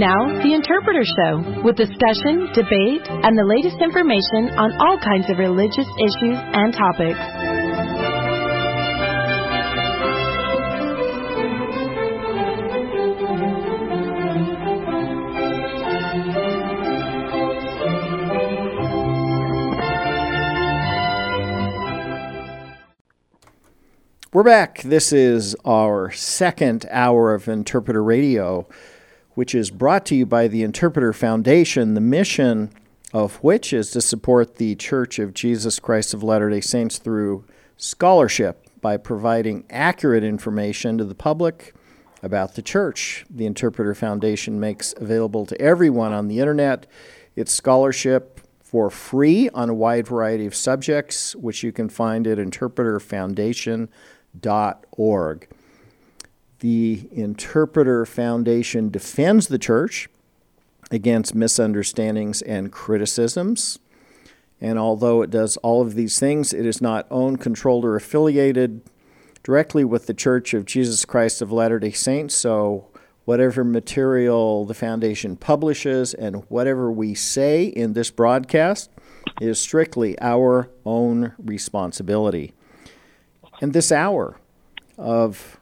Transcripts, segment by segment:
Now, The Interpreter Show, with discussion, debate, and the latest information on all kinds of religious issues and topics. We're back. This is our second hour of Interpreter Radio, which is brought to you by the Interpreter Foundation, the mission of which is to support the Church of Jesus Christ of Latter day Saints through scholarship by providing accurate information to the public about the church. The Interpreter Foundation makes available to everyone on the internet its scholarship for free on a wide variety of subjects, which you can find at interpreterfoundation.org. The Interpreter Foundation defends the church against misunderstandings and criticisms. And although it does all of these things, it is not owned, controlled, or affiliated directly with the Church of Jesus Christ of Latter day Saints. So, whatever material the foundation publishes and whatever we say in this broadcast is strictly our own responsibility. And this hour of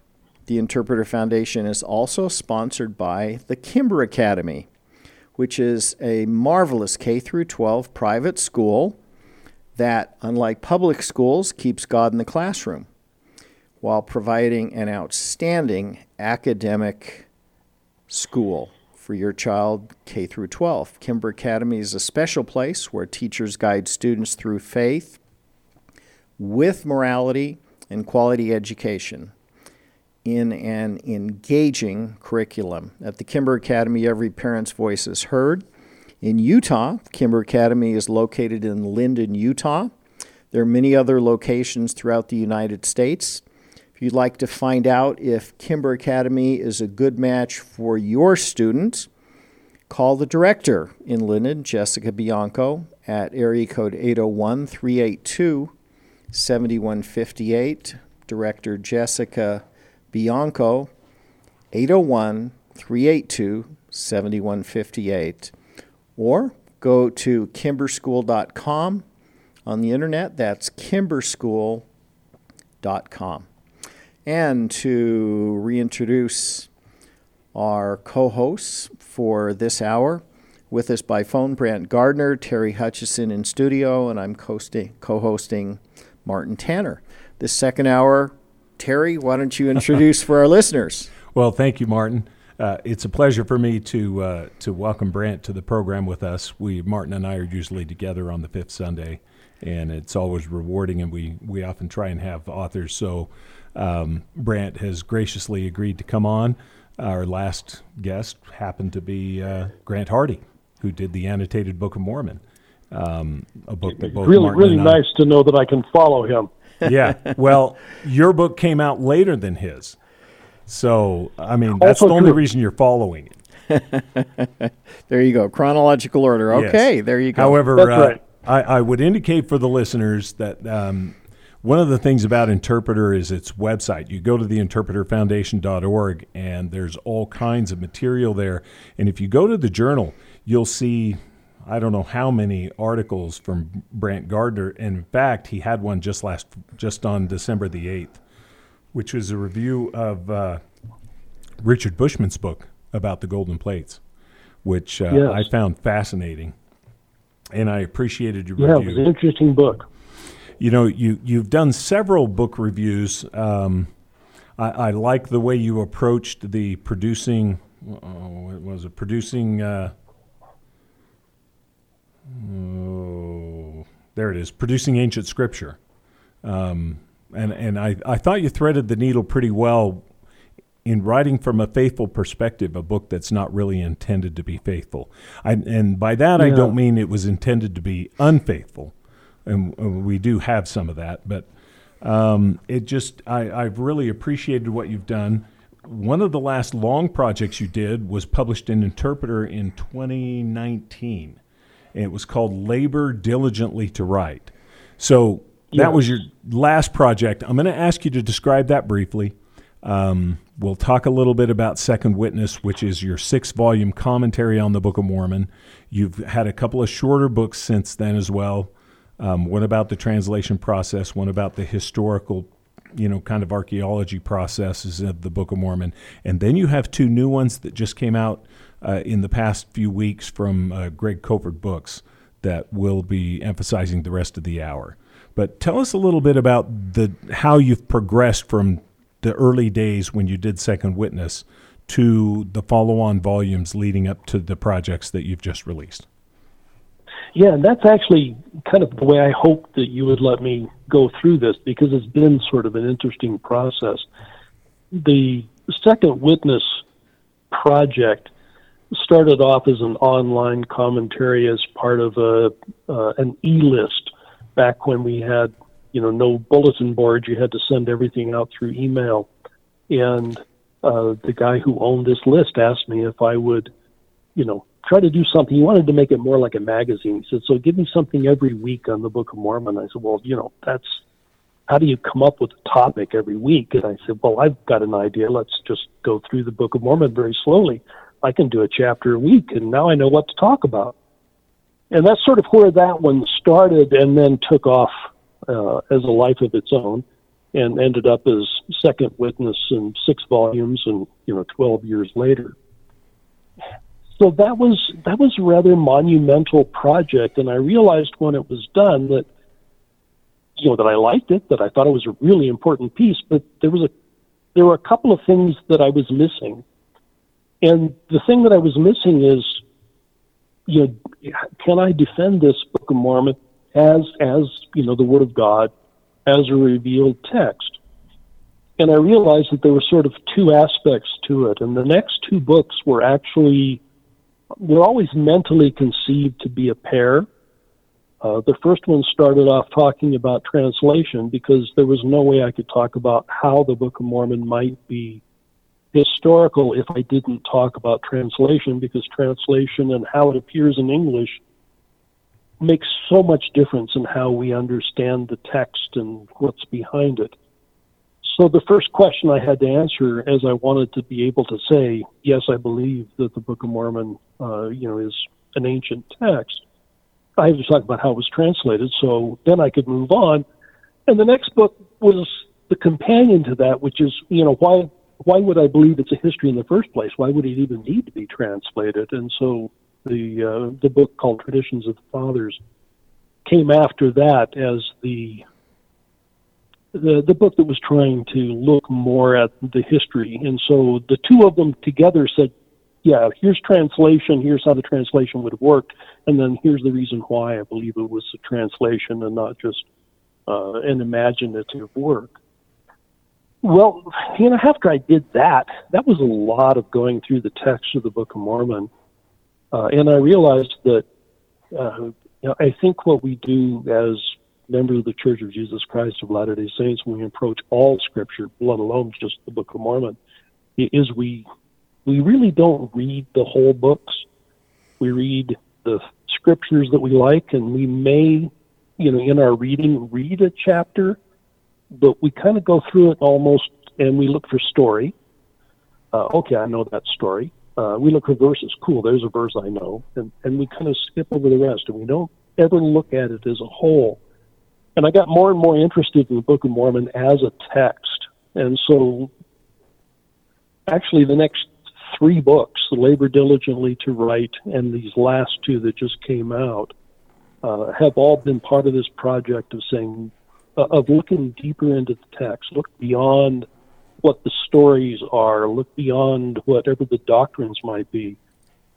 the Interpreter Foundation is also sponsored by the Kimber Academy, which is a marvelous K through 12 private school that unlike public schools keeps God in the classroom while providing an outstanding academic school for your child K through 12. Kimber Academy is a special place where teachers guide students through faith with morality and quality education in an engaging curriculum. At the Kimber Academy, every parent's voice is heard. In Utah, Kimber Academy is located in Lindon, Utah. There are many other locations throughout the United States. If you'd like to find out if Kimber Academy is a good match for your student, call the director in Lindon, Jessica Bianco, at area code 801 382 7158. Director Jessica Bianco, 801 382 7158. Or go to kimberschool.com on the internet. That's kimberschool.com. And to reintroduce our co hosts for this hour, with us by phone, Brant Gardner, Terry Hutchison in studio, and I'm co hosting Martin Tanner. This second hour, Terry, why don't you introduce for our listeners? Well, thank you, Martin. Uh, it's a pleasure for me to uh, to welcome Brant to the program with us. We Martin and I are usually together on the fifth Sunday, and it's always rewarding. And we we often try and have authors. So um, Brant has graciously agreed to come on. Our last guest happened to be uh, Grant Hardy, who did the annotated Book of Mormon, um, a book that both really Martin really and I- nice to know that I can follow him. Yeah. Well, your book came out later than his. So, I mean, that's Also the only true. reason you're following it. There you go. Chronological order. Yes. Okay, there you go. However, uh, right. I, I would indicate for the listeners that um, one of the things about Interpreter is its website. You go to the interpreterfoundation.org and there's all kinds of material there. And if you go to the journal, you'll see I don't know how many articles from Brant Gardner. In fact, he had one just last just on December the 8th, which was a review of uh, Richard Bushman's book about the golden plates, which uh, Yes. I found fascinating and I appreciated your review. Yeah, it was an interesting book. You know, you you've done several book reviews. Um, I, I like the way you approached the producing. Oh, what was it? Producing. Uh, oh, there it is. Producing ancient scripture. Um, and and I, I thought you threaded the needle pretty well in writing from a faithful perspective, a book that's not really intended to be faithful. I, and by that, I don't mean it was intended to be unfaithful. And we do have some of that, but um, it just, I, I've really appreciated what you've done. One of the last long projects you did was published in Interpreter in 2019. And it was called Labor Diligently to Write. So that Yeah. was your last project. I'm going to ask you to describe that briefly. Um, we'll talk a little bit about Second Witness, which is your six volume commentary on the Book of Mormon. You've had a couple of shorter books since then as well. Um, one about the translation process, one about the historical, you know, kind of archaeology processes of the Book of Mormon. And then you have two new ones that just came out uh, in the past few weeks from uh, Greg Kofford Books that we'll be emphasizing the rest of the hour. But tell us a little bit about the how you've progressed from the early days when you did Second Witness to the follow-on volumes leading up to the projects that you've just released. Yeah, and that's actually kind of the way I hoped that you would let me go through this because it's been sort of an interesting process. The Second Witness project started off as an online commentary as part of a uh, an e-list back when we had you know no bulletin board you had to send everything out through email. And uh, the guy who owned this list asked me if I would you know try to do something. He wanted to make it more like a magazine. He said so give me something every week on the Book of Mormon. I said well you know that's how do you come up with a topic every week? And I said well I've got an idea. Let's just go through the Book of Mormon very slowly I can do a chapter a week, and now I know what to talk about. And that's sort of where that one started, and then took off uh, as a life of its own, and ended up as Second Witness in six volumes, and you know, twelve years later. So that was that was a rather monumental project, and I realized when it was done that you know that I liked it, that I thought it was a really important piece, but there was a there were a couple of things that I was missing and the thing that I was missing is, you know, can I defend this Book of Mormon as as you know the Word of God, as a revealed text? And I realized that there were sort of two aspects to it, and the next two books were actually they're always mentally conceived to be a pair. Uh, the first one started off talking about translation because there was no way I could talk about how the Book of Mormon might be historical if I didn't talk about translation because translation and how it appears in English makes so much difference in how we understand the text and what's behind it. So the first question I had to answer, as I wanted to be able to say, yes, I believe that the Book of Mormon, uh, you know, is an ancient text. I had to talk about how it was translated, so then I could move on. And the next book was the companion to that, which is, you know, why why would I believe it's a history in the first place? Why would it even need to be translated? And so the uh, the book called Traditions of the Fathers came after that as the the the book that was trying to look more at the history. And so the two of them together said, yeah, here's translation, here's how the translation would have worked, and then here's the reason why I believe it was a translation and not just uh, an imaginative work. Well, you know, after I did that, that was a lot of going through the text of the Book of Mormon, uh, and I realized that uh, you know, I think what we do as members of the Church of Jesus Christ of Latter Day Saints when we approach all Scripture, let alone just the Book of Mormon, is we we really don't read the whole books. We read the scriptures that we like, and we may, you know, in our reading, read a chapter but we kind of go through it almost and we look for story. Uh, okay, I know that story. Uh, we look for verses. Cool, there's a verse I know. And, and we kind of skip over the rest and we don't ever look at it as a whole. And I got more and more interested in the Book of Mormon as a text. And so actually, the next three books, Labor Diligently to Write and these last two that just came out, uh, have all been part of this project of saying, of looking deeper into the text, look beyond what the stories are, look beyond whatever the doctrines might be,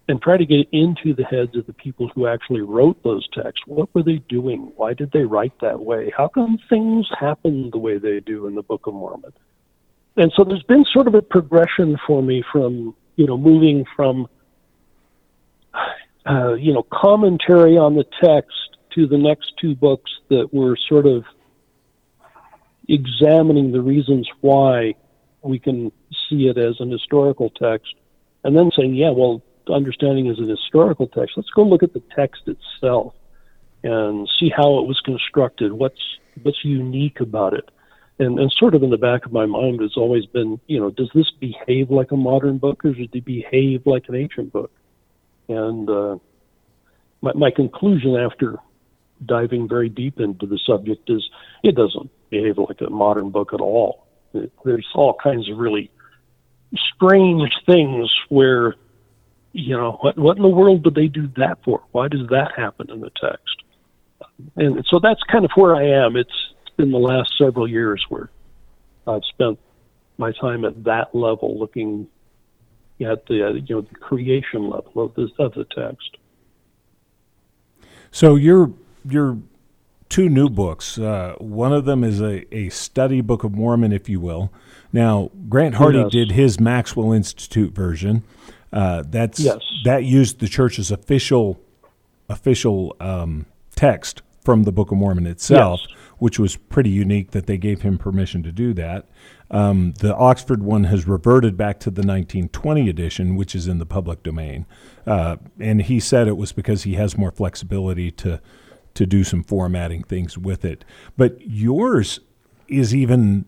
and try to get into the heads of the people who actually wrote those texts. What were they doing? Why did they write that way? How come things happen the way they do in the Book of Mormon? And so there's been sort of a progression for me from, you know, moving from, uh, you know, commentary on the text to the next two books that were sort of examining the reasons why we can see it as an historical text, and then saying, yeah, well, understanding as an historical text, let's go look at the text itself and see how it was constructed. What's what's unique about it? and, and sort of in the back of my mind has always been, you know, does this behave like a modern book or does it behave like an ancient book? And uh, my, my conclusion after diving very deep into the subject is it doesn't behave like a modern book at all. It, there's all kinds of really strange things where, you know, what, what in the world did they do that for? Why does that happen in the text? And so that's kind of where I am. It's, been the last several years where I've spent my time at that level looking at the uh, you know the creation level of the of the text. So your your two new books. Uh, one of them is a, a study book of Mormon, if you will. Now Grant Hardy yes. did his Maxwell Institute version. Uh, that's yes. that used the church's official official um, text from the Book of Mormon itself, yes. which was pretty unique that they gave him permission to do that. Um, the Oxford one has reverted back to the 1920 edition, which is in the public domain. Uh, and he said it was because he has more flexibility to to do some formatting things with it. But yours is even,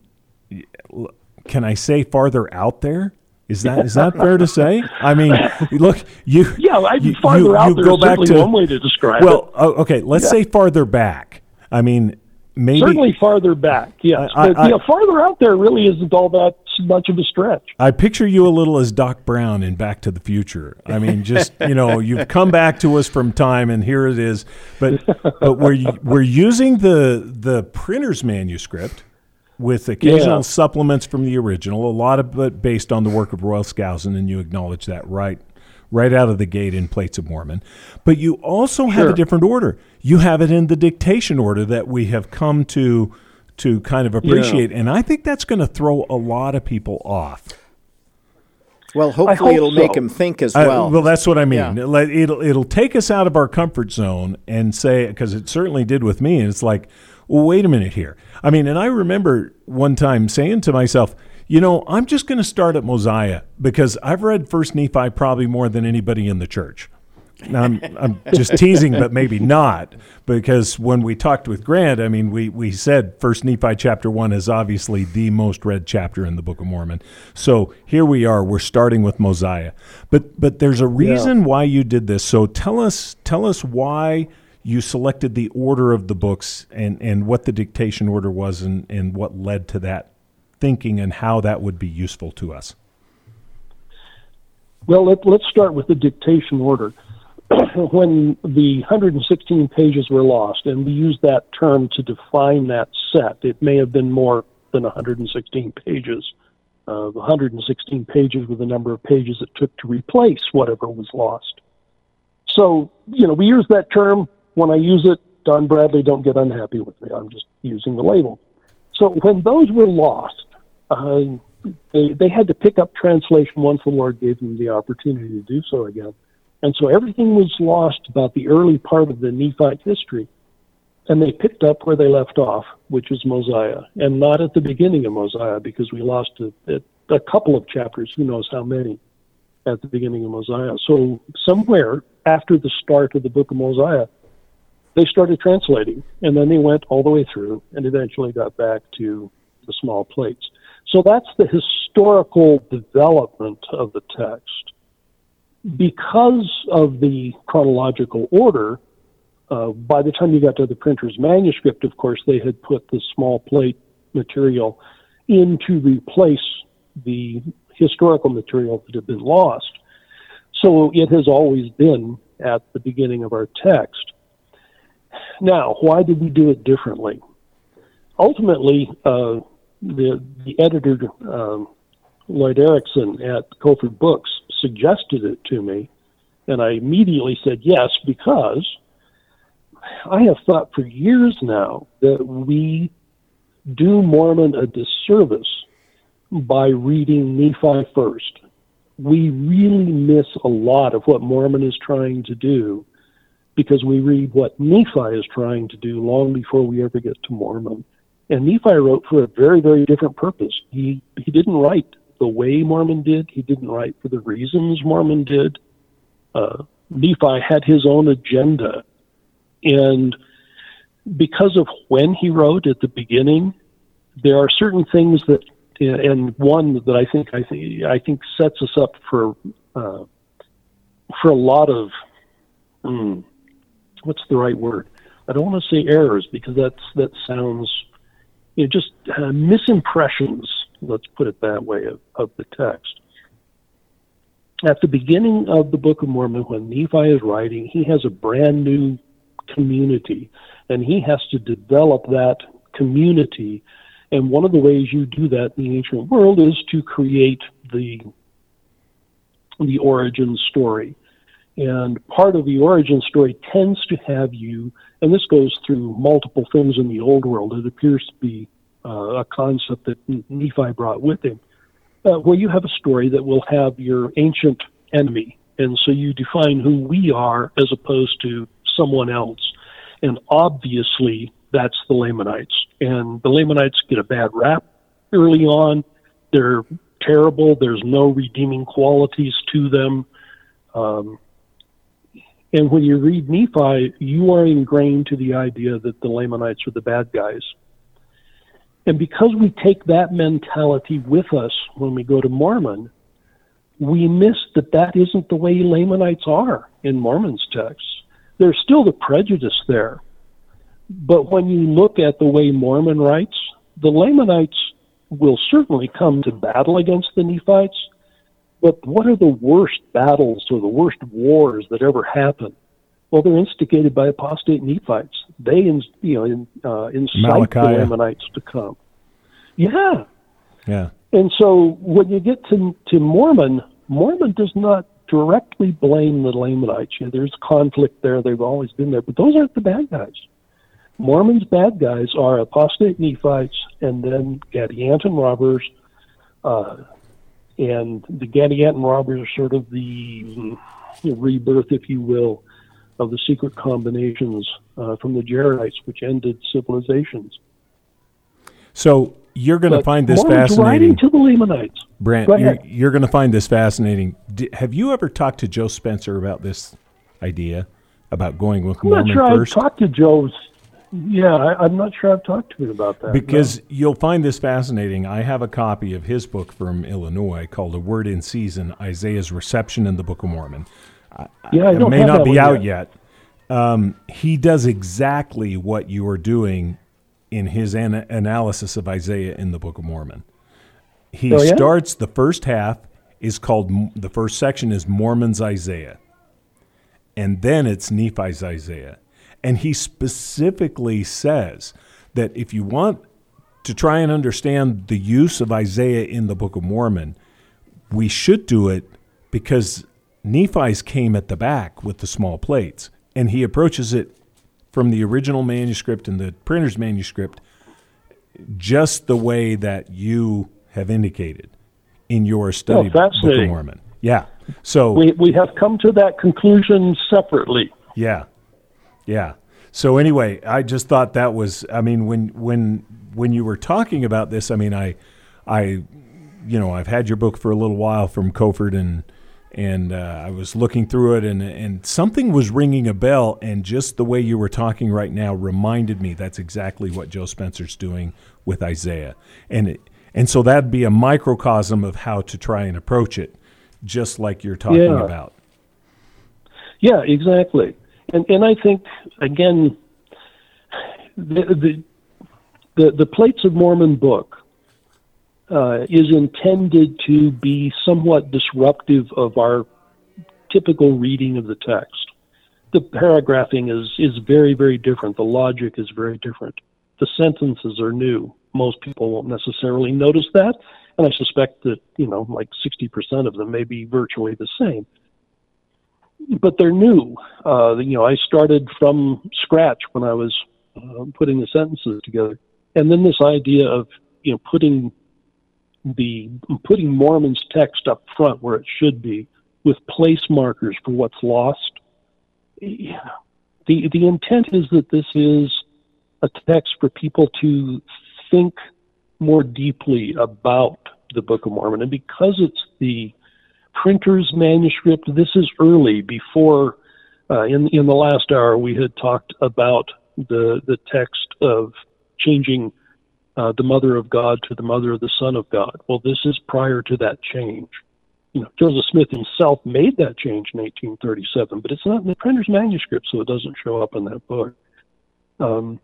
can I say, farther out there? Is that is that fair to say? I mean, look, you yeah, I you, farther you, out you there go back to, one way to describe well, it. Well, okay, let's yeah. say farther back. I mean, maybe certainly farther back. Yes, I, but I, know, farther out there really isn't all that much of a stretch. I picture you a little as Doc Brown in Back to the Future. I mean, just you know, you've come back to us from time, and here it is. But but we're we're using the the printer's manuscript with occasional yeah. supplements from the original. A lot of it based on the work of Royal Skousen, and you acknowledge that right right out of the gate in Plates of Mormon. But you also have a different order. You have it in the dictation order that we have come to to kind of appreciate, yeah. and I think that's going to throw a lot of people off. Well, hopefully it'll so. make them think as well. Uh, well, that's what I mean. Yeah. It'll it'll take us out of our comfort zone and say because it certainly did with me. And it's like, well, wait a minute here. I mean, and I remember one time saying to myself, you know, I'm just going to start at Mosiah because I've read First Nephi probably more than anybody in the church. I'm, I'm just teasing, but maybe not, because when we talked with Grant, I mean, we, we said First Nephi chapter one is obviously the most read chapter in the Book of Mormon. So here we are. We're starting with Mosiah, but but there's a reason yeah. why you did this. So tell us tell us why you selected the order of the books and and what the dictation order was and and what led to that thinking and how that would be useful to us. Well, let, let's start with the dictation order. when the 116 pages were lost, and we use that term to define that set, it may have been more than 116 pages. Uh, 116 pages were the number of pages it took to replace whatever was lost. So, you know, we use that term. When I use it, Don Bradley, don't get unhappy with me. I'm just using the label. So when those were lost, uh, they, they had to pick up translation once the Lord gave them the opportunity to do so again. And so everything was lost about the early part of the Nephite history. And they picked up where they left off, which is Mosiah, and not at the beginning of Mosiah, because we lost a, a, couple of chapters, who knows how many, at the beginning of Mosiah. So somewhere after the start of the book of Mosiah, they started translating, and then they went all the way through and eventually got back to the small plates. So that's the historical development of the text because of the chronological order, uh, by the time you got to the printer's manuscript, of course, they had put the small plate material in to replace the historical material that had been lost. So it has always been at the beginning of our text. Now, why did we do it differently? Ultimately, uh, the, the editor, uh, Loyd Ericson at Kofford Books, suggested it to me, and I immediately said yes because I have thought for years now that we do Mormon a disservice by reading Nephi first. We really miss a lot of what Mormon is trying to do because we read what Nephi is trying to do long before we ever get to Mormon. And Nephi wrote for a very, very different purpose. He he didn't write the way Mormon did. He didn't write for the reasons Mormon did. Uh, Nephi had his own agenda. And because of when he wrote at the beginning, there are certain things that, and one that I think I think I think sets us up for uh, for a lot of mm, what's the right word? I don't want to say errors because that's that sounds you know just uh, misimpressions. Let's put it that way of, of the text. At the beginning of the Book of Mormon, when Nephi is writing, he has a brand new community, and he has to develop that community. And one of the ways you do that in the ancient world is to create the the origin story. And part of the origin story tends to have you, and this goes through multiple things in the old world. It appears to be uh, a concept that Nephi brought with him, uh, where you have a story that will have your ancient enemy. And so you define who we are as opposed to someone else. And obviously, that's the Lamanites. And the Lamanites get a bad rap early on. They're terrible. There's no redeeming qualities to them. Um, and when you read Nephi, you are ingrained to the idea that the Lamanites are the bad guys. And because we take that mentality with us when we go to Mormon, we miss that that isn't the way Lamanites are in Mormon's texts. There's still the prejudice there. But when you look at the way Mormon writes, the Lamanites will certainly come to battle against the Nephites, but what are the worst battles or the worst wars that ever happened? Well, they're instigated by apostate Nephites. They, you know, in, uh, incite the Lamanites to come. Yeah. Yeah. And so when you get to to Mormon, Mormon does not directly blame the Lamanites. You know, there's conflict there; they've always been there, but those aren't the bad guys. Mormon's bad guys are apostate Nephites and then Gadianton robbers, uh, and the Gadianton robbers are sort of the know, rebirth, if you will, of the secret combinations uh, from the Jaredites, which ended civilizations. So you're going to find this Mormon's fascinating. Writing to the Lamanites. Brant, you're, you're going to find this fascinating. D- have you ever talked to Joe Spencer about this idea about going with I'm Mormon not sure first? I've talked to Joe's. Yeah, I, I'm not sure I've talked to him about that. Because no. you'll find this fascinating. I have a copy of his book from Illinois called A Word in Season Isaiah's Reception in the Book of Mormon. Yeah, it may not be out yet. yet. Um, he does exactly what you are doing in his an- analysis of Isaiah in the Book of Mormon. He Oh, yeah? starts the first half is called the first section is Mormon's Isaiah, and then it's Nephi's Isaiah, and he specifically says that if you want to try and understand the use of Isaiah in the Book of Mormon, we should do it because Nephi's came at the back with the small plates, and he approaches it from the original manuscript and the printer's manuscript just the way that you have indicated in your study Oh, of Book of. Mormon. Yeah. So We we have come to that conclusion separately. yeah, yeah. So anyway, I just thought that was. I mean, when when when you were talking about this, I mean, I, I, you know, I've had your book for a little while from Kofford, and and uh, I was looking through it, and and something was ringing a bell, and just the way you were talking right now reminded me that's exactly what Joe Spencer's doing with Isaiah, and it, and so that'd be a microcosm of how to try and approach it, just like you're talking Yeah. about. Yeah, exactly. And and I think again, the the the, the Plates of Mormon book uh, is intended to be somewhat disruptive of our typical reading of the text. The paragraphing is is very very different. The logic is very different. The sentences are new. Most people won't necessarily notice that, and I suspect that you know like sixty percent of them may be virtually the same but they're new. Uh, you know, I started from scratch when I was uh, putting the sentences together, and then this idea of you know putting the putting Mormon's text up front where it should be, with place markers for what's lost. Yeah. The the intent is that this is a text for people to think more deeply about the Book of Mormon, and because it's the printer's manuscript. This is early before uh, in in the last hour we had talked about the the text of changing uh, the mother of God to the mother of the Son of God. Well, this is prior to that change. You know, Joseph Smith himself made that change in 1837, but it's not in the printer's manuscript, so it doesn't show up in that book. Um,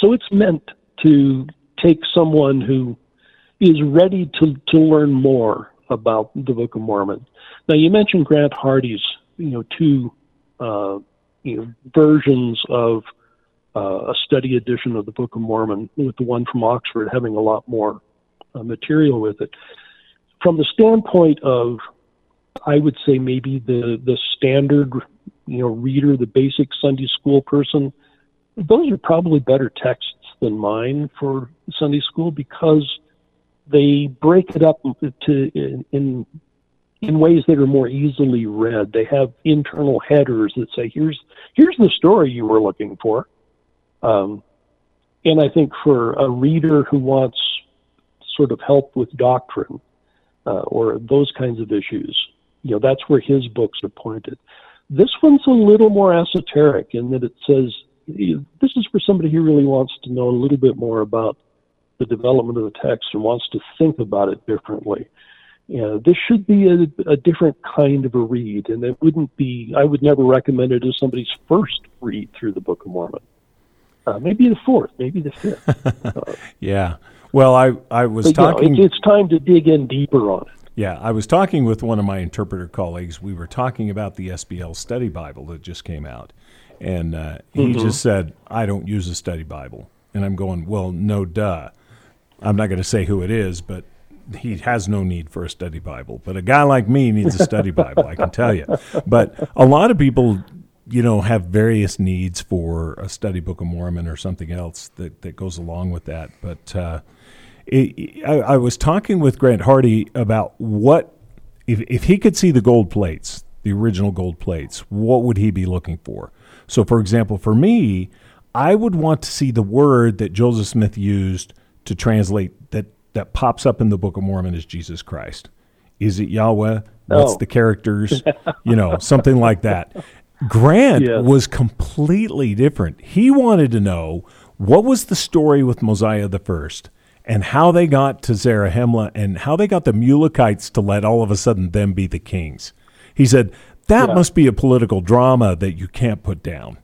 so it's meant to take someone who is ready to, to learn more about the Book of Mormon. Now, you mentioned Grant Hardy's, you know, two uh, you know, versions of a study edition of the Book of Mormon, with the one from Oxford having a lot more uh, material with it. From the standpoint of, I would say maybe the the standard, you know, reader, the basic Sunday school person, those are probably better texts than mine for Sunday school because they break it up to in, in in ways that are more easily read. They have internal headers that say, "Here's here's the story you were looking for." Um, and I think for a reader who wants sort of help with doctrine uh, or those kinds of issues, you know, that's where his books are pointed. This one's a little more esoteric in that it says this is for somebody who really wants to know a little bit more about the development of the text and wants to think about it differently. Yeah, this should be a, a, different kind of a read, and it wouldn't be. I would never recommend it as somebody's first read through the Book of Mormon. Uh, maybe the fourth, maybe the fifth. Uh, yeah. Well, I I was talking. You know, it's time to dig in deeper on it. Yeah, I was talking with one of my interpreter colleagues. We were talking about the SBL Study Bible that just came out, and uh, he mm-hmm. just said, "I don't use a study Bible," and I'm going, "Well, no, duh." I'm not going to say who it is, but he has no need for a study Bible. But a guy like me needs a study Bible, I can tell you. But a lot of people, you know, have various needs for a study Book of Mormon or something else that, that goes along with that. But uh, it, I, I was talking with Grant Hardy about what, if, if he could see the gold plates, the original gold plates, what would he be looking for? So, for example, for me, I would want to see the word that Joseph Smith used – to translate that that pops up in the Book of Mormon is Jesus Christ. Is it Yahweh? What's oh. the characters? you know, something like that. Grant yes. was completely different. He wanted to know what was the story with Mosiah the First and how they got to Zarahemla and how they got the Mulekites to let all of a sudden them be the kings. He said, that yeah. must be a political drama that you can't put down.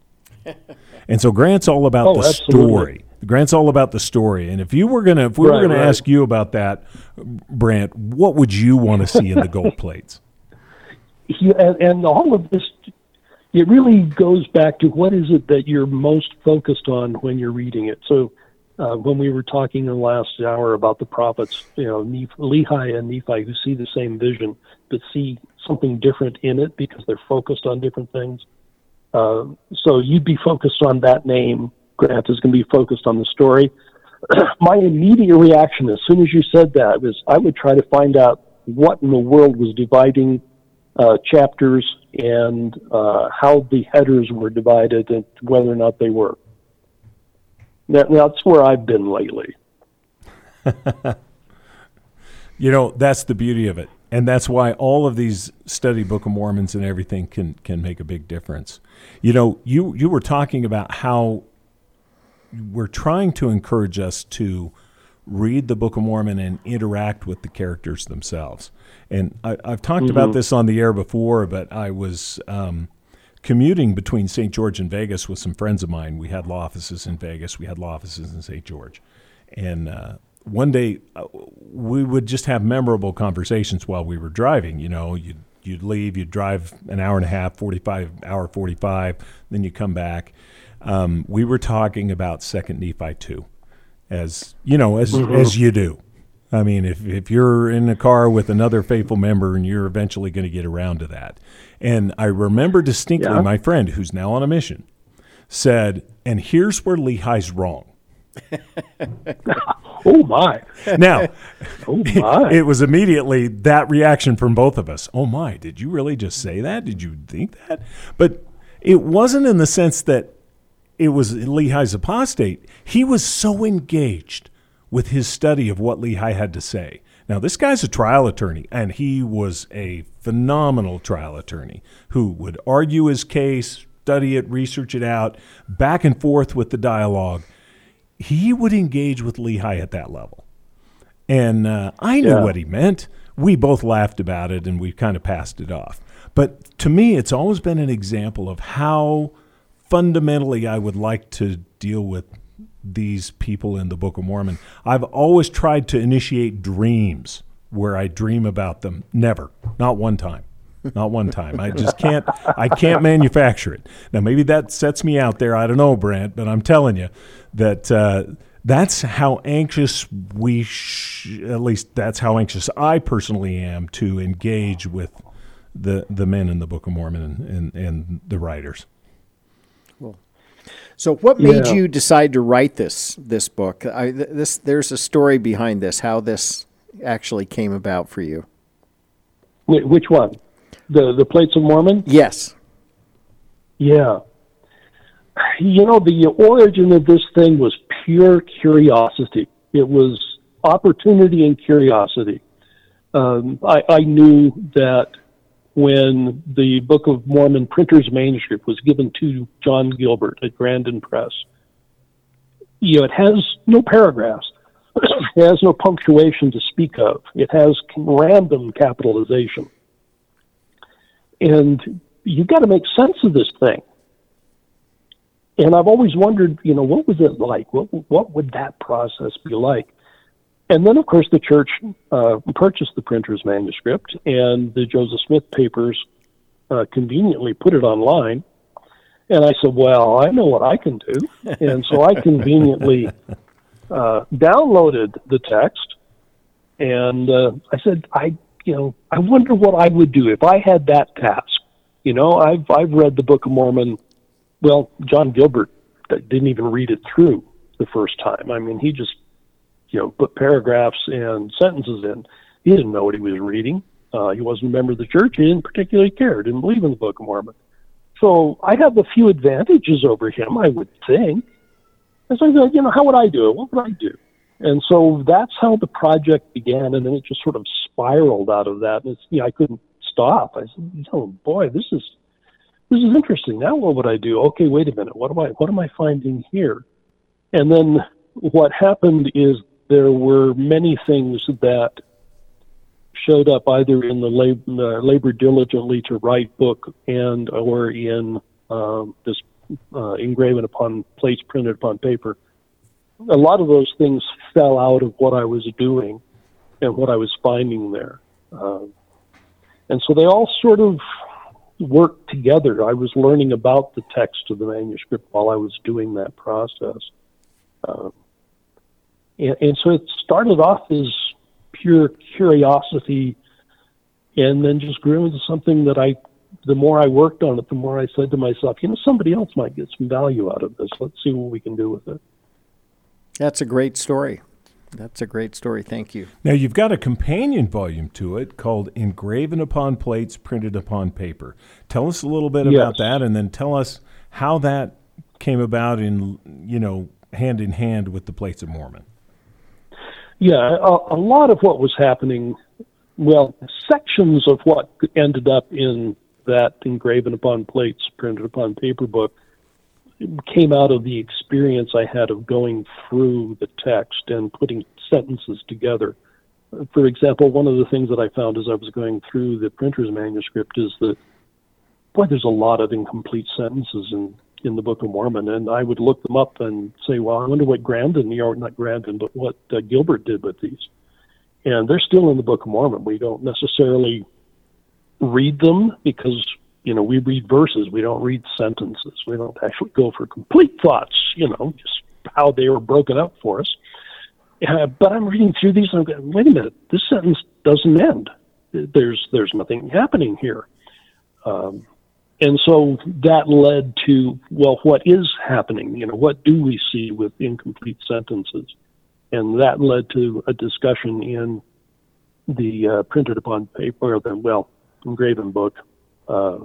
and so Grant's all about oh, the absolutely. story. Grant's all about the story. And if you were gonna, if we right, were gonna right. ask you about that, Brant, what would you want to see in the gold plates? Yeah, and, and all of this, it really goes back to what is it that you're most focused on when you're reading it. So, uh, when we were talking in the last hour about the prophets, you know, Lehi and Nephi, who see the same vision but see something different in it because they're focused on different things. Uh, so you'd be focused on that name Grant is going to be focused on the story. My immediate reaction, as soon as you said that, was I would try to find out what in the world was dividing uh, chapters and uh, how the headers were divided and whether or not they were. That, that's where I've been lately. you know, that's the beauty of it. And that's why all of these study Book of Mormons and everything can, can make a big difference. You know, you, you were talking about how we're trying to encourage us to read the Book of Mormon and interact with the characters themselves. And I, have talked mm-hmm. about this on the air before, but I was um, commuting between St. George and Vegas with some friends of mine. We had law offices in Vegas, we had law offices in St. George. And uh, one day uh, we would just have memorable conversations while we were driving. You know, you'd, you'd leave, you'd drive an hour and a half, 45, hour 45, then you come back um, we were talking about Second Nephi two, as you know, as mm-hmm. as you do. I mean, if if you're in a car with another faithful member, and you're eventually going to get around to that. And I remember distinctly yeah. my friend, who's now on a mission, said, "And here's where Lehi's wrong." oh my! Now, oh my! It, it, was immediately that reaction from both of us. Oh my! Did you really just say that? Did you think that? But it wasn't in the sense that it was Lehi's apostate, he was so engaged with his study of what Lehi had to say. Now, this guy's a trial attorney, and he was a phenomenal trial attorney who would argue his case, study it, research it out, back and forth with the dialogue. he would engage with Lehi at that level. And uh, I knew Yeah. what he meant. We both laughed about it and we kind of passed it off. But to me, it's always been an example of how fundamentally I would like to deal with these people in the Book of Mormon. I've always tried to initiate dreams where I dream about them. Never, not one time. Not one time. I just can't. I can't manufacture it. Now, maybe that sets me out there. I don't know, Brent, but I'm telling you that uh, that's how anxious we. Sh- at least that's how anxious I personally am to engage with the the men in the Book of Mormon and, and, and the writers. So, what made Yeah. you decide to write this this book? I, this there's a story behind this. How this actually came about for you? Which one? The the plates of Mormon? Yes. Yeah. You know, the origin of this thing was pure curiosity. It was opportunity and curiosity. Um, I, I knew that when the Book of Mormon printer's manuscript was given to John Gilbert at Grandin Press, you know, it has no paragraphs. it has no punctuation to speak of. It has random capitalization. And you've got to make sense of this thing. And I've always wondered, you know, what was it like? What what would that process be like? And then, of course, the church uh, purchased the printer's manuscript, and the Joseph Smith papers uh, conveniently put it online. And I said, "Well, I know what I can do," and so I conveniently uh, downloaded the text, and uh, I said, "I, you know, I wonder what I would do if I had that task." You know, I've I've read the Book of Mormon. Well, John Gilbert didn't even read it through the first time. I mean, he just you know put paragraphs and sentences in. He didn't know what he was reading. Uh, he wasn't a member of the church. He didn't particularly care. Didn't believe in the Book of Mormon. So I have a few advantages over him, I would think. And so I thought, you know, how would I do it? What would I do? And so that's how the project began, and then it just sort of spiraled out of that. And it's, you know, I couldn't stop. I said, oh boy, this is this is interesting. Now what would I do? Okay, wait a minute. What am I what am I finding here? And then what happened is there were many things that showed up either in the labor, uh, labor diligently to write book and or in um, this uh, engraven upon plates printed upon paper. A lot of those things fell out of what I was doing and what I was finding there. Um, and so they all sort of worked together. I was learning about the text of the manuscript while I was doing that process. Um, and, and so it started off as pure curiosity and then just grew into something that I, the more I worked on it, the more I said to myself, you know, somebody else might get some value out of this. Let's see what we can do with it. That's a great story. That's a great story. Thank you. Now, you've got a companion volume to it called Engraven Upon Plates, Printed Upon Paper. Tell us a little bit about that, and then tell us how that came about in, you know, hand in hand with the Plates of Mormon. Yeah, a, a lot of what was happening, well, sections of what ended up in that engraven upon plates, printed upon paper book, came out of the experience I had of going through the text and putting sentences together. For example, one of the things that I found as I was going through the printer's manuscript is that, boy, there's a lot of incomplete sentences in, in the Book of Mormon, and I would look them up and say, well, I wonder what Grandin, or not Grandin, but what uh, Gilbert did with these. And they're still in the Book of Mormon. We don't necessarily read them because you know we read verses. We don't read sentences. We don't actually go for complete thoughts. You know, just how they were broken up for us. Uh, but I'm reading through these and I'm going, wait a minute, this sentence doesn't end. There's there's nothing happening here. Um, and so that led to well, what is happening? You know, what do we see with incomplete sentences? And that led to a discussion in the uh, printed upon paper, the well, engraven book, uh,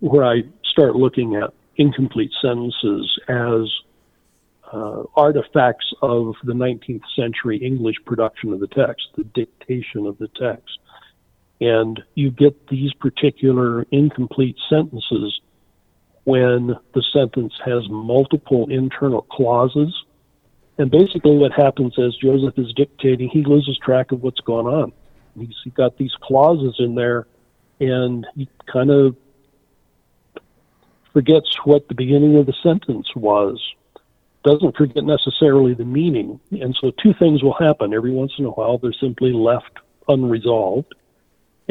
where I start looking at incomplete sentences as uh, artifacts of the 19th century English production of the text, the dictation of the text. And you get these particular incomplete sentences when the sentence has multiple internal clauses And basically, what happens as Joseph is dictating, he loses track of what's going on. He's got these clauses in there, and he kind of forgets what the beginning of the sentence was, doesn't forget necessarily the meaning. And so, two things will happen. Every once in a while, they're simply left unresolved.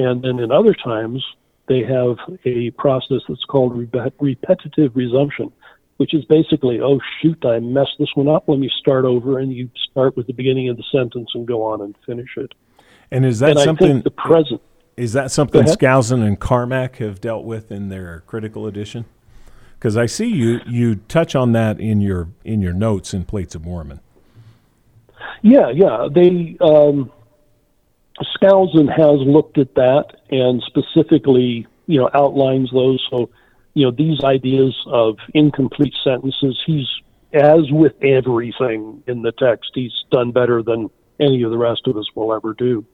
And then in other times, they have a process that's called repetitive resumption, which is basically, oh, shoot, I messed this one up. Let me start over. And you start with the beginning of the sentence and go on and finish it. And is that and something? the present. Is that something Skousen and Carmack have dealt with in their critical edition? Because I see you you touch on that in your in your notes in Plates of Mormon. Yeah, yeah. They um, Skousen has looked at that and specifically, you know, outlines those. So, you know, these ideas of incomplete sentences. He's as with everything in the text, he's done better than any of the rest of us will ever do.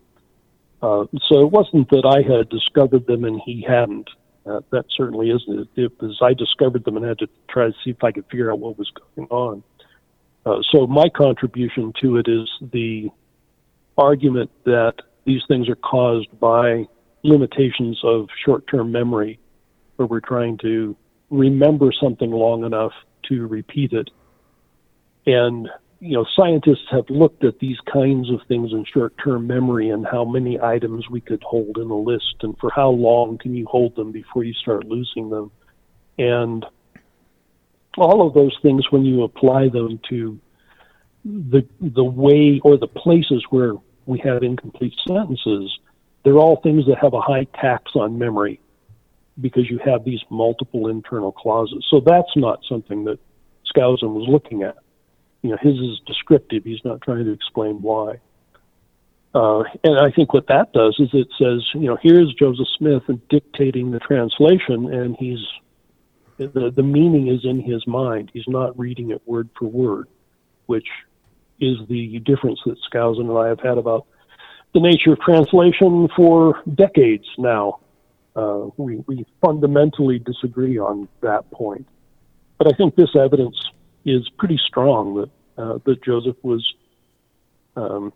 Uh, so it wasn't that I had discovered them and he hadn't. Uh, that certainly isn't it. It was I discovered them and had to try to see if I could figure out what was going on. Uh, so my contribution to it is the argument that these things are caused by limitations of short-term memory, where we're trying to remember something long enough to repeat it. And you know, scientists have looked at these kinds of things in short-term memory and how many items we could hold in a list and for how long can you hold them before you start losing them. And all of those things, when you apply them to the the way or the places where we have incomplete sentences, they're all things that have a high tax on memory because you have these multiple internal clauses. So that's not something that Skousen was looking at you know, his is descriptive. He's not trying to explain why. Uh, and I think what that does is it says, you know, here's Joseph Smith dictating the translation, and he's the the meaning is in his mind. He's not reading it word for word, which is the difference that Skousen and I have had about the nature of translation for decades now. Uh, we, we fundamentally disagree on that point. But I think this evidence is pretty strong that uh, that Joseph was um,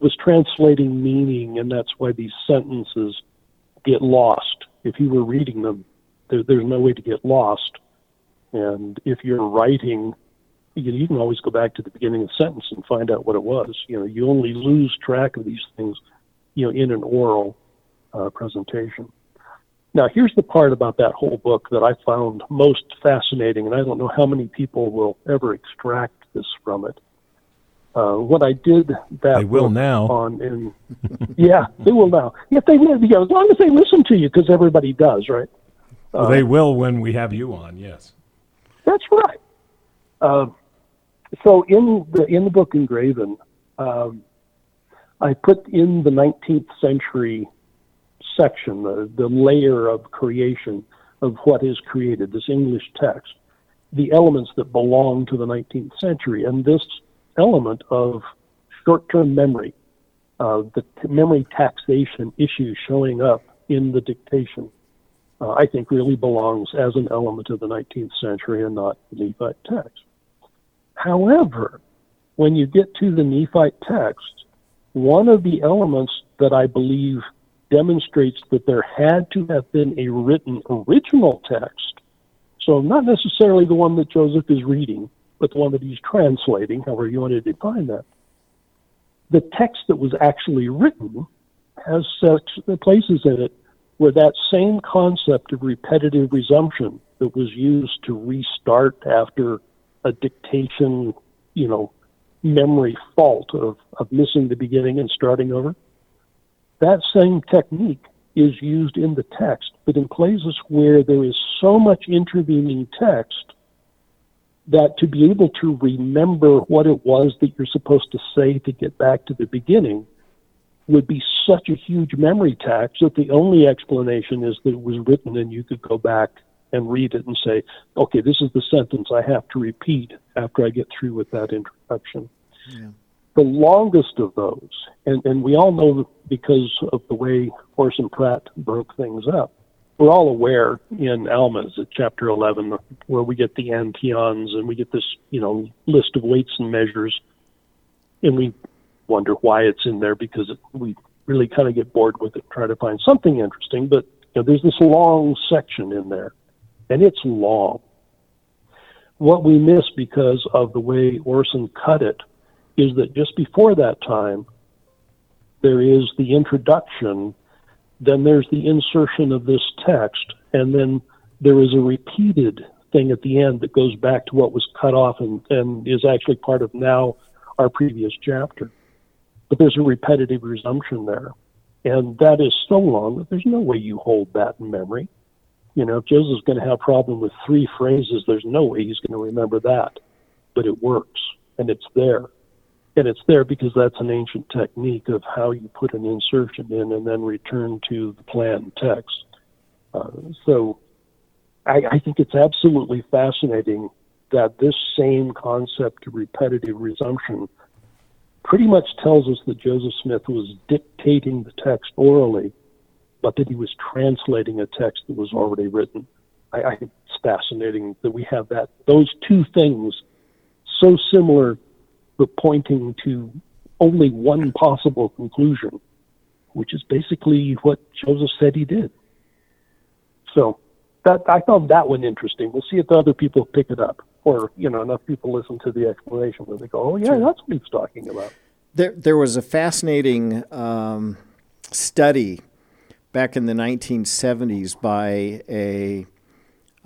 was translating meaning, and that's why these sentences get lost. If you were reading them, there, there's no way to get lost. And if you're writing, you, you can always go back to the beginning of the sentence and find out what it was. You know, you only lose track of these things, you know, in an oral uh, presentation. Now, here's the part about that whole book that I found most fascinating, and I don't know how many people will ever extract this from it. Uh, what I did that they will now on in yeah they will now if they you know, as long as they listen to you because everybody does right well, they uh, will when we have you on yes that's right uh, so in the in the book engraven um, I put in the 19th century section, the, the layer of creation of what is created, this English text, the elements that belong to the 19th century. And this element of short term memory, uh, the t- memory taxation issue showing up in the dictation, uh, I think really belongs as an element of the 19th century and not the Nephite text. However, when you get to the Nephite text, one of the elements that I believe demonstrates that there had to have been a written original text. So, not necessarily the one that Joseph is reading, but the one that he's translating, however you want to define that. The text that was actually written has such places in it where that same concept of repetitive resumption that was used to restart after a dictation, you know, memory fault of, of missing the beginning and starting over. That same technique is used in the text, but in places where there is so much intervening text that to be able to remember what it was that you're supposed to say to get back to the beginning would be such a huge memory tax that the only explanation is that it was written and you could go back and read it and say, okay, this is the sentence I have to repeat after I get through with that introduction. Yeah the longest of those, and, and we all know because of the way Orson Pratt broke things up, we're all aware in Alma's at chapter 11 where we get the antions and we get this, you know, list of weights and measures, and we wonder why it's in there because it, we really kind of get bored with it, try to find something interesting. But you know, there's this long section in there, and it's long. What we miss because of the way Orson cut it is that just before that time, there is the introduction, then there's the insertion of this text, and then there is a repeated thing at the end that goes back to what was cut off and, and is actually part of now our previous chapter. But there's a repetitive resumption there. And that is so long that there's no way you hold that in memory. You know, if Joseph's going to have a problem with three phrases, there's no way he's going to remember that. But it works, and it's there. And it's there because that's an ancient technique of how you put an insertion in and then return to the planned text. Uh, so I, I think it's absolutely fascinating that this same concept of repetitive resumption pretty much tells us that Joseph Smith was dictating the text orally, but that he was translating a text that was already written. I, I think it's fascinating that we have that those two things so similar but pointing to only one possible conclusion, which is basically what Joseph said he did. So that I found that one interesting. We'll see if the other people pick it up, or you know, enough people listen to the explanation where they go, "Oh yeah, that's what he's talking about." There, there was a fascinating um, study back in the 1970s by a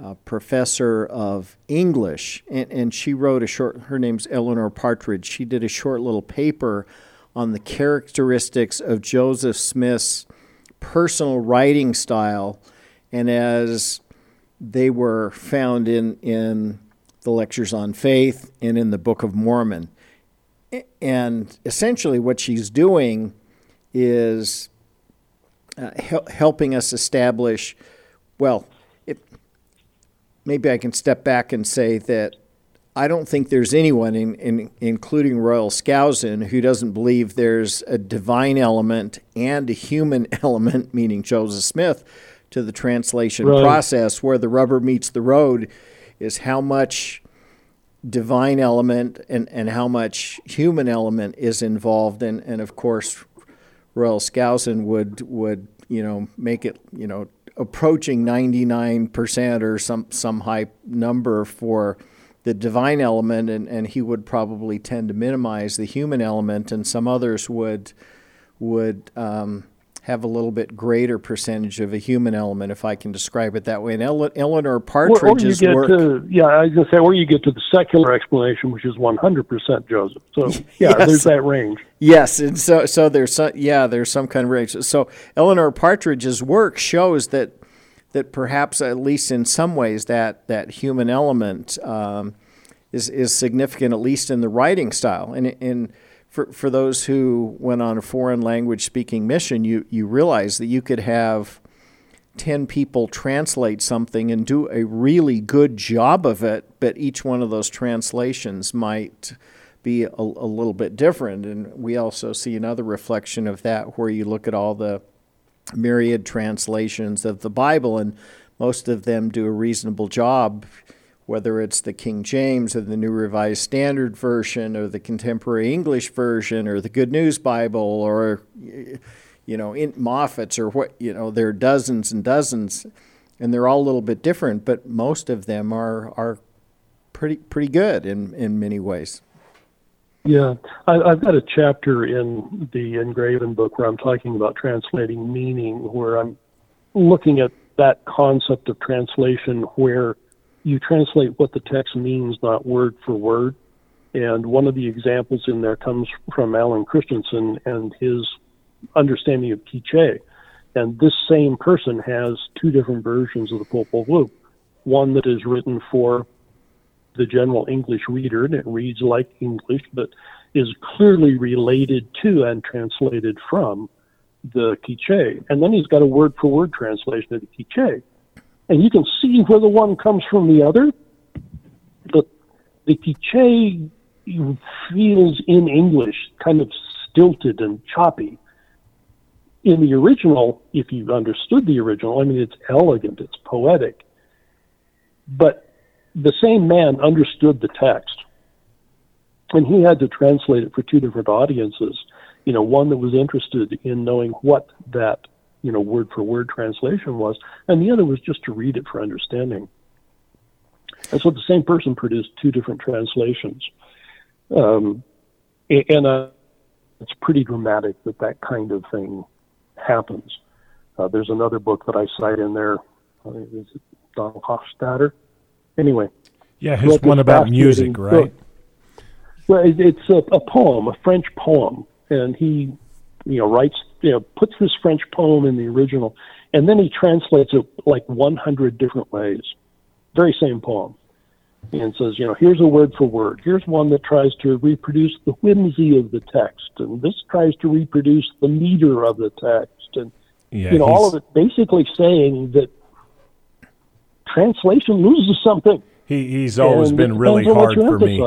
uh, professor of English, and, and she wrote a short, her name's Elinore Partridge. She did a short little paper on the characteristics of Joseph Smith's personal writing style, and as they were found in, in the lectures on faith and in the Book of Mormon. And essentially, what she's doing is uh, hel- helping us establish, well, maybe I can step back and say that I don't think there's anyone, in, in, including Royal Skousen, who doesn't believe there's a divine element and a human element, meaning Joseph Smith, to the translation right. process. Where the rubber meets the road is how much divine element and, and how much human element is involved. And, and of course, Royal Skousen would, would you know, make it, you know, approaching 99% or some, some high number for the divine element, and, and he would probably tend to minimize the human element, and some others would would um, have a little bit greater percentage of a human element, if I can describe it that way. And Elinore Partridge's or, or work. To, yeah, I was going to say, or you get to the secular explanation, which is 100% Joseph. So, yeah, yes. there's that range. Yes, and so so there's some, yeah, there's some kind of range. So Elinore Partridge's work shows that that perhaps, at least in some ways, that that human element um, is is significant, at least in the writing style, and in for, for those who went on a foreign language speaking mission, you, you realize that you could have 10 people translate something and do a really good job of it, but each one of those translations might be a, a little bit different. And we also see another reflection of that where you look at all the myriad translations of the Bible, and most of them do a reasonable job whether it's the King James or the New Revised Standard Version or the Contemporary English Version or the Good News Bible or you know in Moffatt's or what you know there are dozens and dozens and they're all a little bit different but most of them are are pretty pretty good in in many ways. Yeah, I, I've got a chapter in the Engraven book where I'm talking about translating meaning, where I'm looking at that concept of translation where you translate what the text means, not word for word. And one of the examples in there comes from Allen Christenson and his understanding of Quiche. And this same person has two different versions of the Popol Vuh. One that is written for the general English reader, and it reads like English, but is clearly related to and translated from the Quiche. And then he's got a word for word translation of the Quiche and you can see where the one comes from the other. The the quiche feels in English kind of stilted and choppy. in the original, if you understood the original, I mean, it's elegant, it's poetic, but the same man understood the text, and he had to translate it for two different audiences. You know, one that was interested in knowing what that you know word for word translation was, and the other was just to read it for understanding. And so the same person produced two different translations, um, and uh, it's pretty dramatic that that kind of thing happens. Uh, there's another book that I cite in there. Uh, is it Donald Hofstadter? Anyway. Yeah, his one about music, right? Book. Well, it's a, a poem, a French poem, and he, you know, writes, you know, puts this French poem in the original, and then he translates it like 100 different ways. Very same poem and says, you know, here's a word for word. Here's one that tries to reproduce the whimsy of the text, and this tries to reproduce the meter of the text, and yeah, you know, all of it basically saying that translation loses something. He, he's always been really hard for me.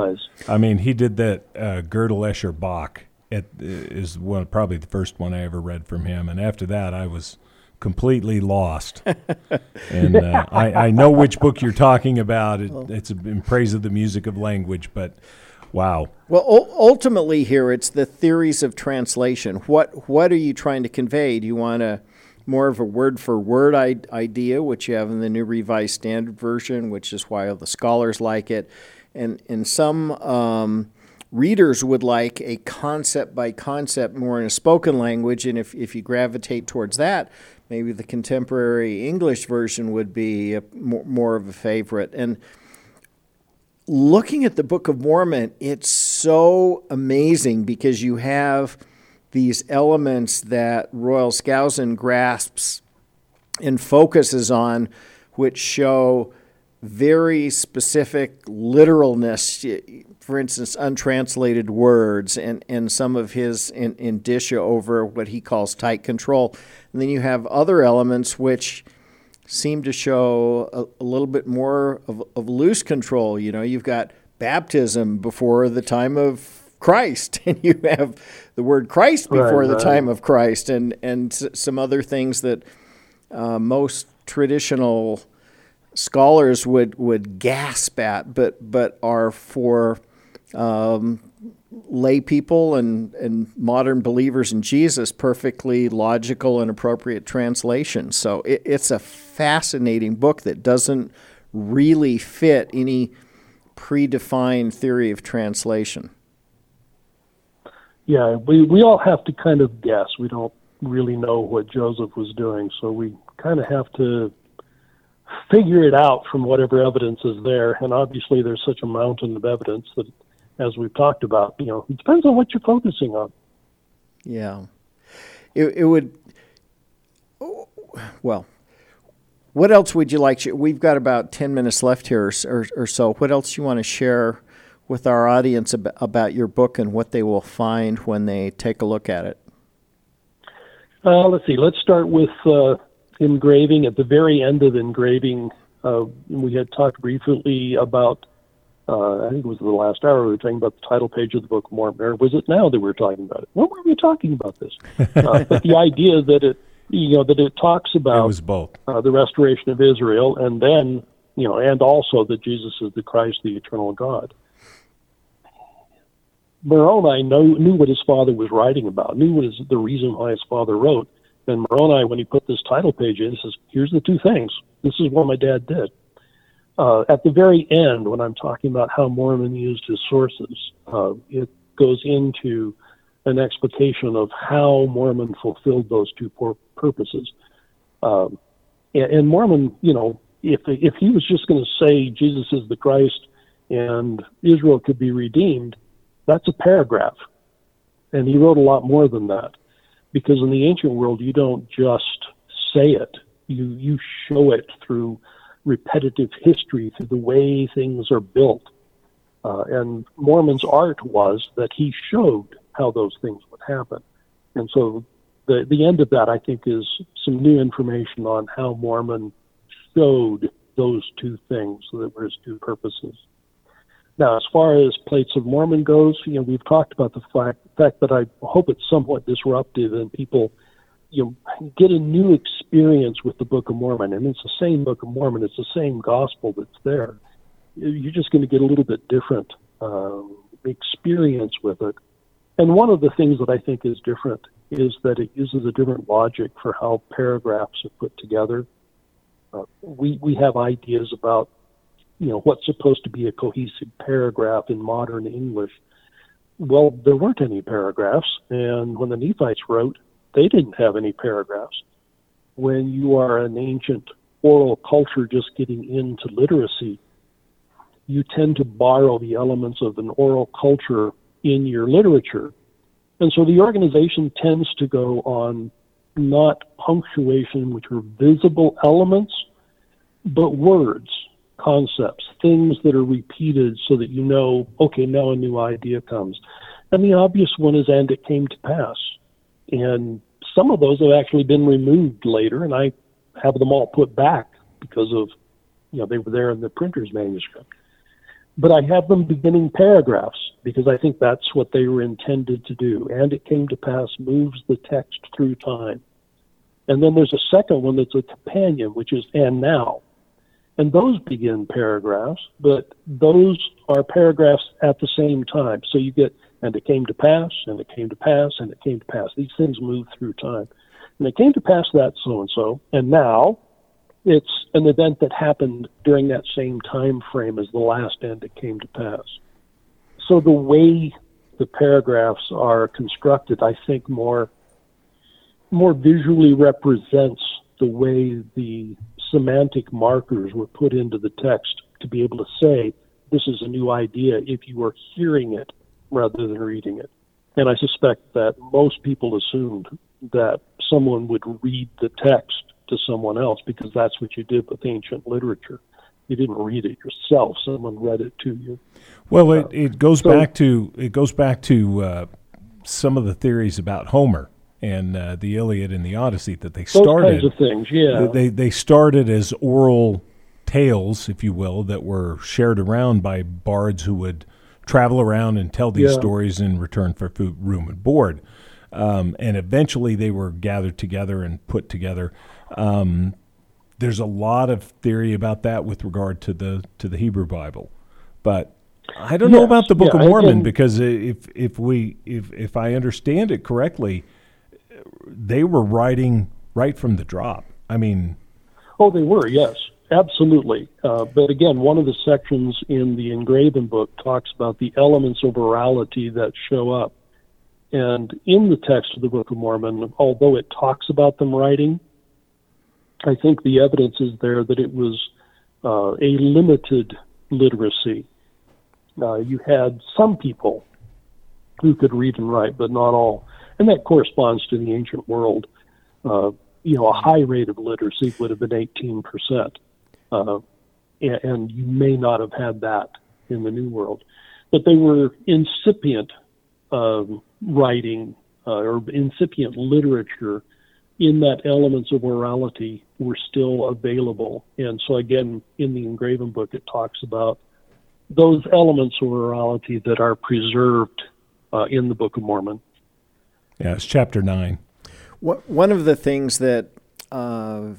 I mean, he did that uh, Gödel Escher Bach. It is one probably the first one I ever read from him, and after that, I was completely lost. and uh, I, I, know which book you're talking about. It, it's in praise of the music of language, but wow. Well, u- ultimately, here it's the theories of translation. What what are you trying to convey? Do you want a more of a word for word idea, which you have in the New Revised Standard Version, which is why all the scholars like it, and in some. Um, readers would like a concept by concept more in a spoken language and if, if you gravitate towards that maybe the contemporary English version would be a, more, more of a favorite. And looking at the Book of Mormon, it's so amazing because you have these elements that Royal Skousen grasps and focuses on, which show very specific literalness for instance, untranslated words and, and some of his in, indicia over what he calls tight control. And then you have other elements which seem to show a, a little bit more of, of loose control. You know, you've got baptism before the time of Christ, and you have the word Christ before right, the time of Christ, and and some other things that uh, most traditional scholars would would gasp at, but but are for um, lay people and, and modern believers in Jesus perfectly logical and appropriate translation. So it, it's a fascinating book that doesn't really fit any predefined theory of translation. Yeah, we, we all have to kind of guess. We don't really know what Joseph was doing, so we kind of have to figure it out from whatever evidence is there. And obviously, there's such a mountain of evidence that as we've talked about. You know, it depends on what you're focusing on. Yeah, it, it would. Well, what else would you like? To, we've got about ten minutes left here, or, or so. What else you want to share with our audience about, about your book and what they will find when they take a look at it? Uh, let's see. Let's start with uh, engraven. At the very end of engraven, uh, we had talked briefly about uh, I think it was the last hour we were talking about the title page of the Book of Mormon. Or was it now that we were talking about it? When were we talking about this? Uh, but the idea that it, you know, that it talks about it was both. Uh, the restoration of Israel, and then, you know, and also that Jesus is the Christ, the eternal God. Moroni know, knew what his father was writing about, knew what is the reason why his father wrote. And Moroni, when he put this title page in, says, "Here's the two things. This is what my dad did." Uh, at the very end, when I'm talking about how Mormon used his sources, uh, it goes into an explication of how Mormon fulfilled those two purposes. Um, and, and, Mormon, you know, if if he was just going to say Jesus is the Christ and Israel could be redeemed, that's a paragraph, and he wrote a lot more than that, because in the ancient world you don't just say it; you you show it through repetitive history through the way things are built. Uh, and Mormon's art was that he showed how those things would happen. And so the, the end of that, I think, is some new information on how Mormon showed those two things so that were his two purposes. Now, as far as Plates of Mormon goes, you know, we've talked about the fact, fact that I hope it's somewhat disruptive and people you know, get a new experience with the Book of Mormon. And it's the same Book of Mormon, it's the same gospel that's there. You're just going to get a little bit different um, experience with it. And one of the things that I think is different is that it uses a different logic for how paragraphs are put together. Uh, we we have ideas about you know what's supposed to be a cohesive paragraph in modern English. Well, there weren't any paragraphs, and when the Nephites wrote, they didn't have any paragraphs. When you are an ancient oral culture just getting into literacy, you tend to borrow the elements of an oral culture in your literature. And so the organization tends to go on not punctuation, which are visible elements, but words, concepts, things that are repeated so that you know, okay, now a new idea comes. And the obvious one is, and it came to pass. And some of those have actually been removed later, and I have them all put back because of, you know, they were there in the printer's manuscript. But I have them beginning paragraphs because I think that's what they were intended to do. And it came to pass moves the text through time. And then there's a second one that's a companion, which is and now. And those begin paragraphs, but those are paragraphs at the same time. So you get and it came to pass, and it came to pass, and it came to pass. These things move through time. And it came to pass that so and so, and now it's an event that happened during that same time frame as the last and it came to pass. So the way the paragraphs are constructed, I think more more visually represents the way the semantic markers were put into the text to be able to say this is a new idea if you are hearing it rather than reading it. And I suspect that most people assumed that someone would read the text to someone else because that's what you did with ancient literature. You didn't read it yourself; someone read it to you. Well, it, it goes so, back to it goes back to uh, some of the theories about Homer and uh, the Iliad and the Odyssey that they started. Those kinds of things, yeah. They they started as oral tales, if you will, that were shared around by bards who would travel around and tell these yeah. stories in return for food, room, and board. Um, and eventually they were gathered together and put together. Um, there's a lot of theory about that with regard to the to the Hebrew Bible, but I don't yes, know about the Book yeah, of Mormon because if if we if if I understand it correctly, they were writing right from the drop. I mean, oh, they were yes. Absolutely. Uh, but again, one of the sections in the engraven book talks about the elements of orality that show up. And in the text of the Book of Mormon, although it talks about them writing, I think the evidence is there that it was uh, a limited literacy. Uh, you had some people who could read and write, but not all. And that corresponds to the ancient world. Uh, you know, a high rate of literacy would have been 18% uh, and you may not have had that in the New World. But they were incipient um, writing uh, or incipient literature in that elements of orality were still available. And so, again, in the engraven book, it talks about those elements of orality that are preserved uh, in the Book of Mormon. Yeah, it's chapter 9. One of the things that uh,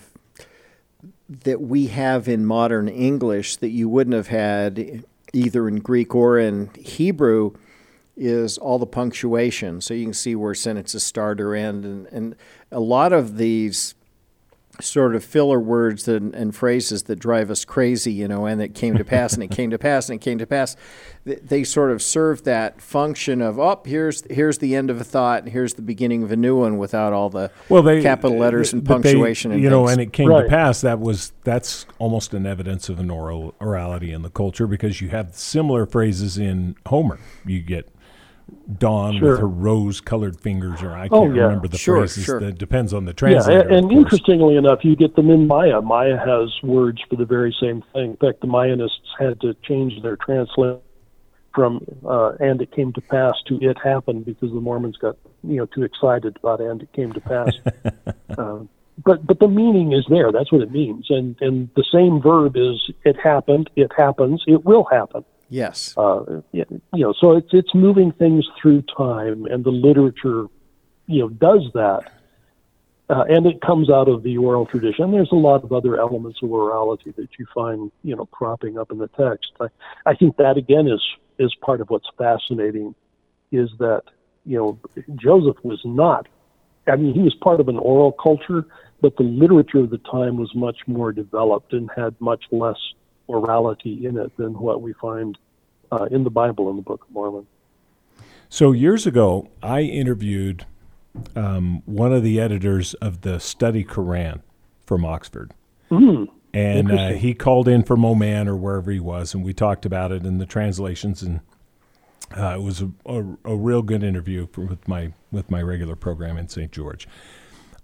that we have in modern English that you wouldn't have had either in Greek or in Hebrew is all the punctuation. So you can see where sentences start or end. And, and a lot of these sort of filler words and, and, phrases that drive us crazy, you know, and it came to pass, and it came to pass, and it came to pass. They sort of serve that function of, oh, here's here's the end of a thought, and here's the beginning of a new one without all the well, they, capital uh, letters and punctuation. They, and you things. know, and it came right. to pass. That was that's almost an evidence of an oral orality in the culture because you have similar phrases in Homer. You get Dawn sure. with her rose-colored fingers, or I oh, can't oh, yeah. remember the sure, phrases. Sure. That depends on the translator. Yeah, and, and interestingly enough, you get them in Maya. Maya has words for the very same thing. In fact, the Mayanists had to change their translation from uh, "and it came to pass" to "it happened" because the Mormons got you know too excited about "and it came to pass." uh, but but the meaning is there. That's what it means, and and the same verb is "it happened," "it happens," "it will happen." Yes. Uh, you know, so it's it's moving things through time, and the literature, you know, does that. uh, and it comes out of the oral tradition. There's a lot of other elements of orality that you find, you know, cropping up in the text. I, I think that again is is part of what's fascinating, is that you know Joseph was not. I mean, he was part of an oral culture, but the literature of the time was much more developed and had much less orality in it than what we find uh, in the Bible in the Book of Mormon. So years ago, I interviewed um, one of the editors of the Study Quran from Oxford. Mm, and uh, he called in from Oman or wherever he was, and we talked about it in the translations, and uh, it was a, a, a, real good interview for, with my with my regular program in St. George.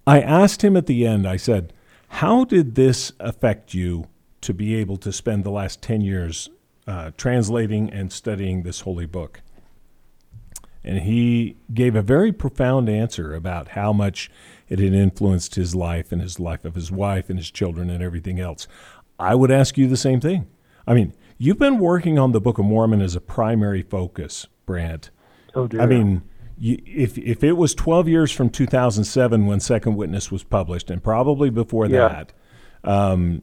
I asked him at the end. I said, "How did this affect you to be able to spend the last ten years uh, translating and studying this holy book?" And he gave a very profound answer about how much it had influenced his life and his life of his wife and his children and everything else. I would ask you the same thing. I mean, you've been working on the Book of Mormon as a primary focus, Brant. Oh dear. I mean, you, if if it was 12 years from 2007 when Second Witness was published, and probably before yeah. that, um,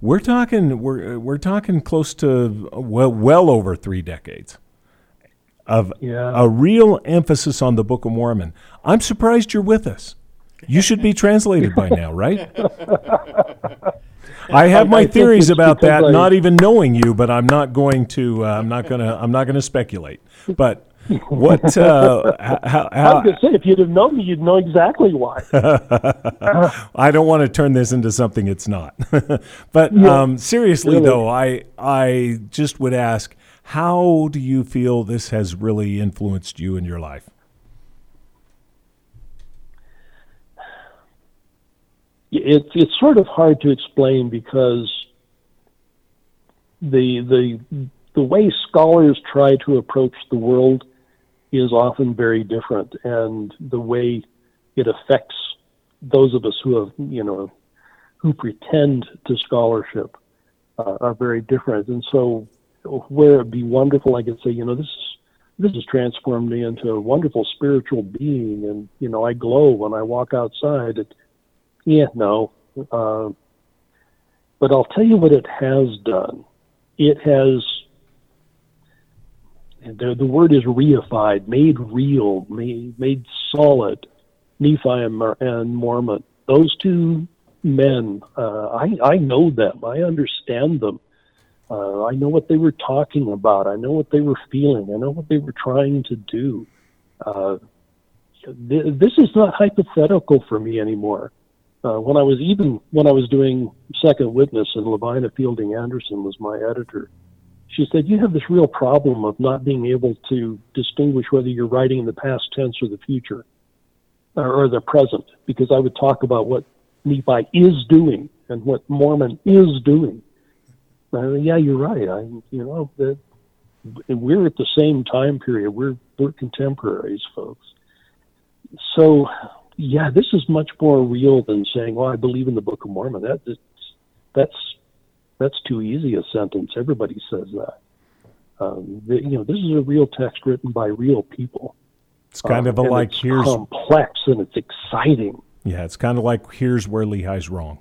we're talking we're we're talking close to well well over three decades of yeah. a real emphasis on the Book of Mormon. I'm surprised you're with us. You should be translated by now, right? I have my I theories about that, I, not even knowing you, but I'm not going to. Uh, I'm not gonna. I'm not gonna speculate. But what? Uh, how, how, I'm going to say, if you'd have known me, you'd know exactly why. I don't want to turn this into something it's not. but Yeah, um, seriously, really. though, I I just would ask, how do you feel this has really influenced you in your life? it's it's sort of hard to explain because the the the way scholars try to approach the world is often very different, and the way it affects those of us who have you know who pretend to scholarship uh, are very different. And so, where it'd be wonderful, I could say, you know, this this has transformed me into a wonderful spiritual being, and you know, I glow when I walk outside. It, yeah, no. Uh, but I'll tell you what it has done. It has, the, the word is reified, made real, made, made solid. Nephi and, Mor- and Mormon, those two men, uh, I, I know them. I understand them. Uh, I know what they were talking about. I know what they were feeling. I know what they were trying to do. Uh, th- this is not hypothetical for me anymore uh, when I was even when I was doing Second Witness and Lavina Fielding Anderson was my editor, she said you have this real problem of not being able to distinguish whether you're writing in the past tense or the future or, or the present, because I would talk about what Nephi is doing and what Mormon is doing. Yeah, you're right. I you know that we're at the same time period. We're we're contemporaries, folks. So yeah, this is much more real than saying, "Oh, I believe in the Book of Mormon." That that's that's, that's too easy a sentence. Everybody says that. Um, the, you know, this is a real text written by real people. It's kind of a Um, and like it's here's complex and it's exciting. yeah, it's kind of like here's where Lehi's wrong.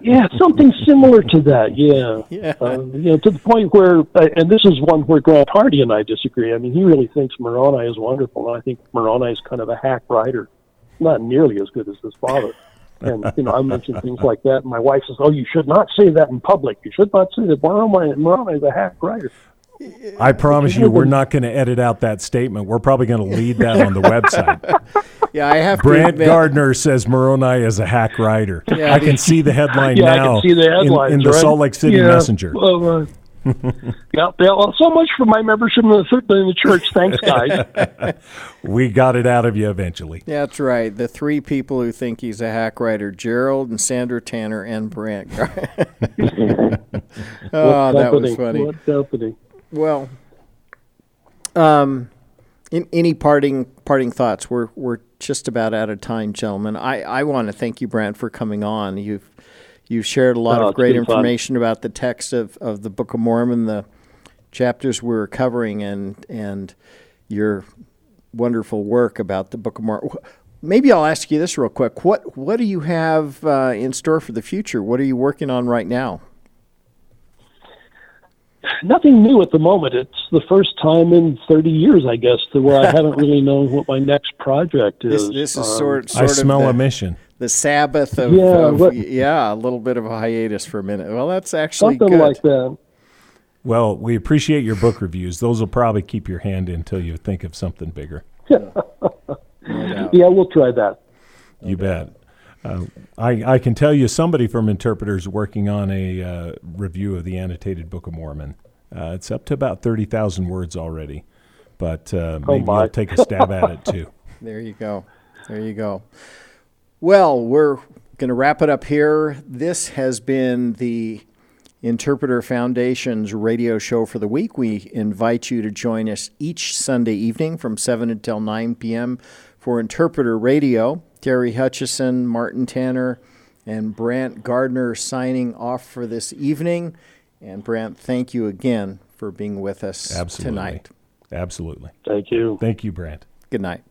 yeah, something similar to that. Yeah, Yeah. Um, you know, to the point where, uh, and this is one where Grant Hardy and I disagree. I mean, he really thinks Moroni is wonderful, and I think Moroni is kind of a hack writer, not nearly as good as his father. And you know, I mention things like that, and my wife says, "Oh, you should not say that in public. You should not say that Moroni, Moroni is a hack writer." I promise you, we're not going to edit out that statement. We're probably going to lead that on the website. Yeah, I have to Brant admit, Gardner says Moroni is a hack writer. Yeah, I can see the headline Yeah, now I can see the in- in, the right? Salt Lake City Yeah. Messenger. Well, uh, yeah, yeah, well, so much for my membership in the, in the church. Thanks, guys. We got it out of you eventually. That's right. The three people who think he's a hack writer: Gerald and Sandra Tanner and Brant. oh, that was funny. What company? Well, um, in, any parting parting thoughts? We're we're just about out of time, gentlemen. I, I want to thank you, Brant, for coming on. You've you've shared a lot Oh, of great been fun. information about the text of, of the Book of Mormon, the chapters we we're covering, and and your wonderful work about the Book of Mormon. maybe I'll ask you this real quick. What what do you have uh, in store for the future? What are you working on right now? Nothing new at the moment. It's the first time in 30 years, I guess, to where I haven't really known what my next project is. This, this is Um, sort, sort I of smell the, a mission. The Sabbath of Yeah, of- what- yeah, a little bit of a hiatus for a minute. Well, that's actually something good. like that. Well, we appreciate your book reviews. Those will probably keep your hand until you think of something bigger. Yeah, yeah we'll try that. You bet. Uh, I, I can tell you somebody from Interpreters working on a uh, review of the annotated Book of Mormon. Uh, it's up to about 30,000 words already, but uh, maybe my. you'll take a stab at it too. There you go. There you go. Well, we're going to wrap it up here. This has been the Interpreter Foundation's radio show for the week. We invite you to join us each Sunday evening from 7 until 9 p.m. for Interpreter Radio. Terry Hutchison, Martin Tanner, and Brant Gardner signing off for this evening. And Brant, thank you again for being with us Absolutely. tonight. Absolutely. Thank you. Thank you, Brant. Good night.